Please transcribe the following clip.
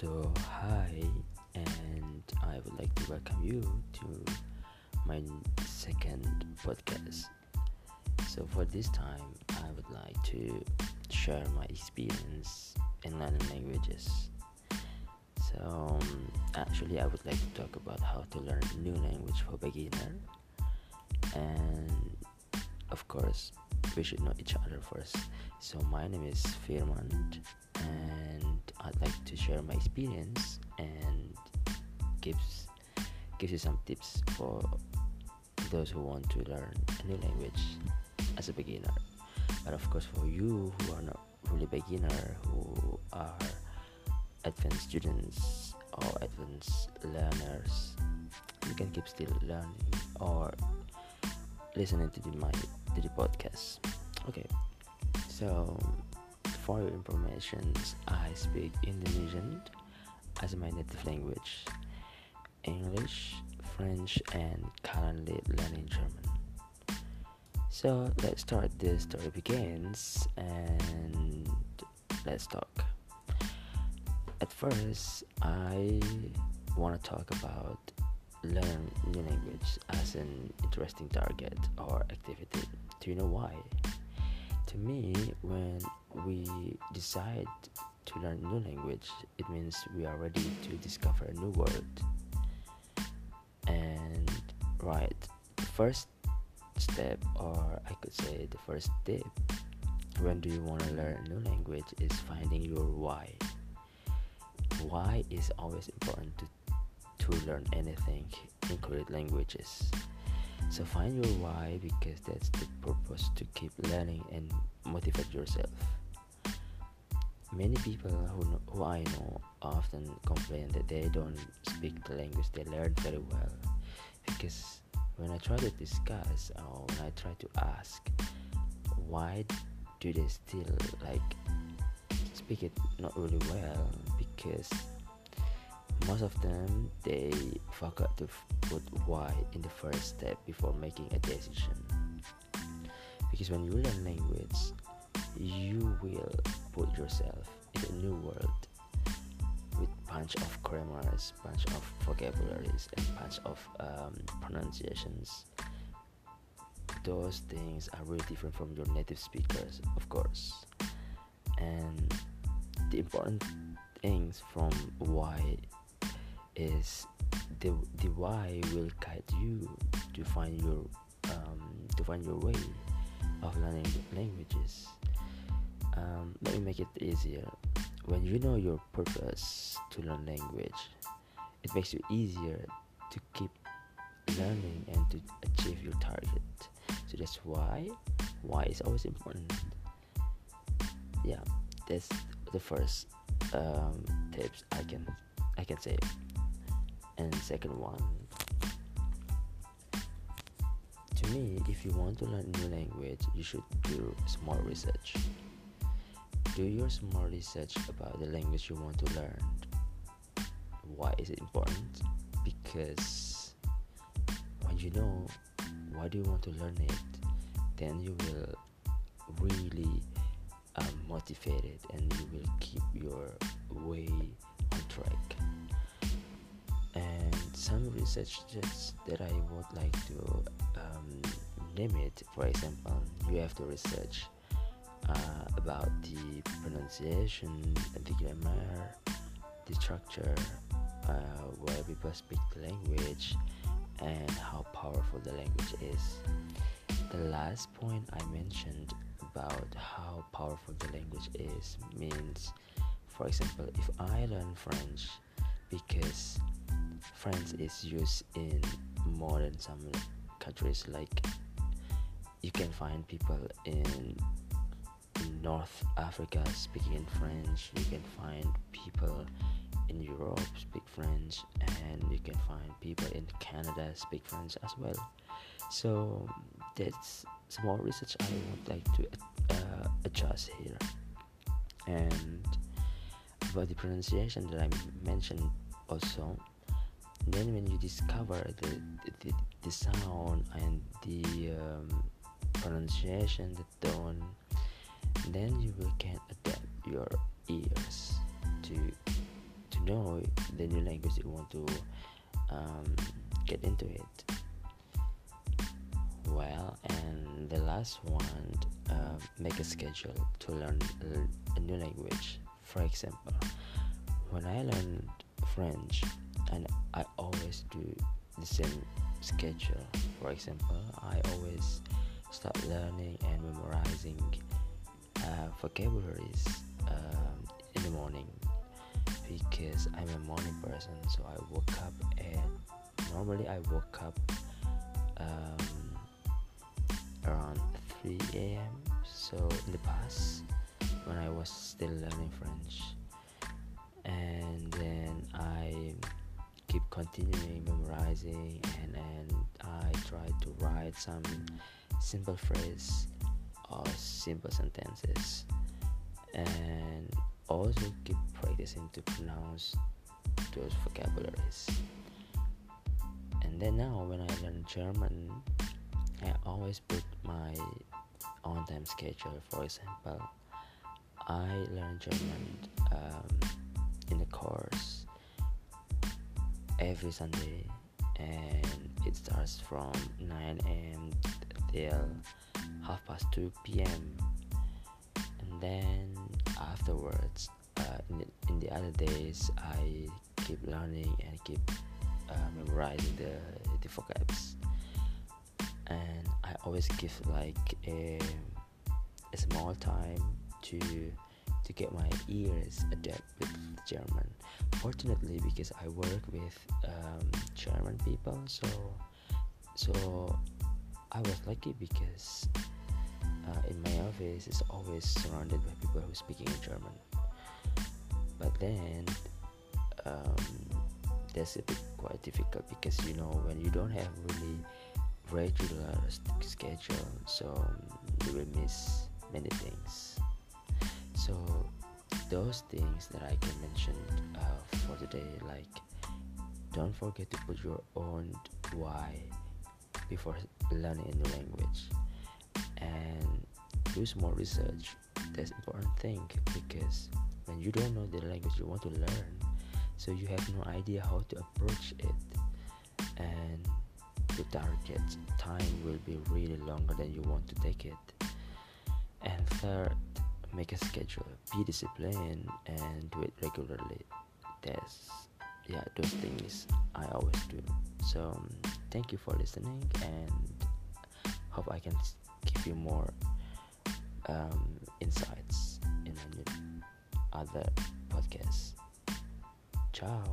So, hi, and I would like to welcome you to my second podcast. So, for this time, I would like to share my experience in learning languages. So, um, actually, I would like to talk about how to learn new language for beginner, and of course, we should know each other first. So, my name is Firmand, and I'd like to share my experience and gives gives you some tips for those who want to learn a new language as a beginner. But of course, for you who are not really beginner, who are advanced students or advanced learners, you can keep still learning or listening to the, my to the podcast. Okay, so for your information, I speak Indonesian as my native language, English, French, and currently learning German. So let's start. This story begins, and let's talk. At first, I want to talk about learn new language as an interesting target or activity. Do you know why? To me, when we decide to learn a new language, it means we are ready to discover a new world. And right, the first step, or I could say the first tip, when do you want to learn a new language is finding your why. Why is always important to to learn anything, including languages. So find your why because that's the purpose to keep learning and motivate yourself. Many people who, know, who I know often complain that they don't speak the language they learn very well because when I try to discuss or when I try to ask why do they still like speak it not really well because most of them they forgot to put why in the first step before making a decision. Because when you learn language you will put yourself in a new world with bunch of grammars bunch of vocabularies and bunch of um, pronunciations. Those things are really different from your native speakers of course. And the important things from why is the the why will guide you to find your um, to find your way of learning languages. Um, let me make it easier. When you know your purpose to learn language, it makes you easier to keep learning and to achieve your target. So that's why why is always important. Yeah, that's the first um, tips I can I can say and second one. To me if you want to learn a new language you should do small research. Do your small research about the language you want to learn. Why is it important? Because when you know why do you want to learn it then you will really um, motivated and you will keep your some research that I would like to um. For example, you have to research uh, about the pronunciation, the grammar, the structure, uh, where people speak the language, and how powerful the language is. The last point I mentioned about how powerful the language is means, for example, if I learn French because French is used in more than some countries. Like you can find people in North Africa speaking in French. You can find people in Europe speak French, and you can find people in Canada speak French as well. So that's small research I would like to uh, adjust here. And about the pronunciation that I mentioned also then when you discover the the, the sound and the um, pronunciation the tone then you will can adapt your ears to to know the new language you want to um, get into it. Well and the last one uh, make a schedule to learn a new language. For example when i learned french and i always do the same schedule. For example i always start learning and memorizing uh, vocabularies um, in the morning. Because i'm a morning person so i woke up and normally i woke up um, around 3 a.m. So in the past, when I was still learning French, and then I keep continuing memorizing, and I try to write some simple phrase or simple sentences, and also keep practicing to pronounce those vocabularies. And then now, when I learn German, I always put my on time schedule. For example, I learn German um, in the course every Sunday, and it starts from 9 a.m. till half past 2 p.m. And then afterwards, uh, in, the, in the other days, I keep learning and keep uh, memorizing the, the vocabs and I always give like a, a small time to to get my ears adapt with German. Fortunately, because I work with um, German people, so so I was lucky because uh, in my office is always surrounded by people who speaking in German. But then um, that's a bit quite difficult because you know when you don't have really regular schedule so you will miss many things so those things that i can mention uh, for today like don't forget to put your own why before learning a new language and do some more research that's important thing because when you don't know the language you want to learn so you have no idea how to approach it and the target time will be really longer than you want to take it. And third, make a schedule, be disciplined, and do it regularly. That's yeah, those things I always do. So um, thank you for listening, and hope I can give you more um, insights in other podcasts. Ciao.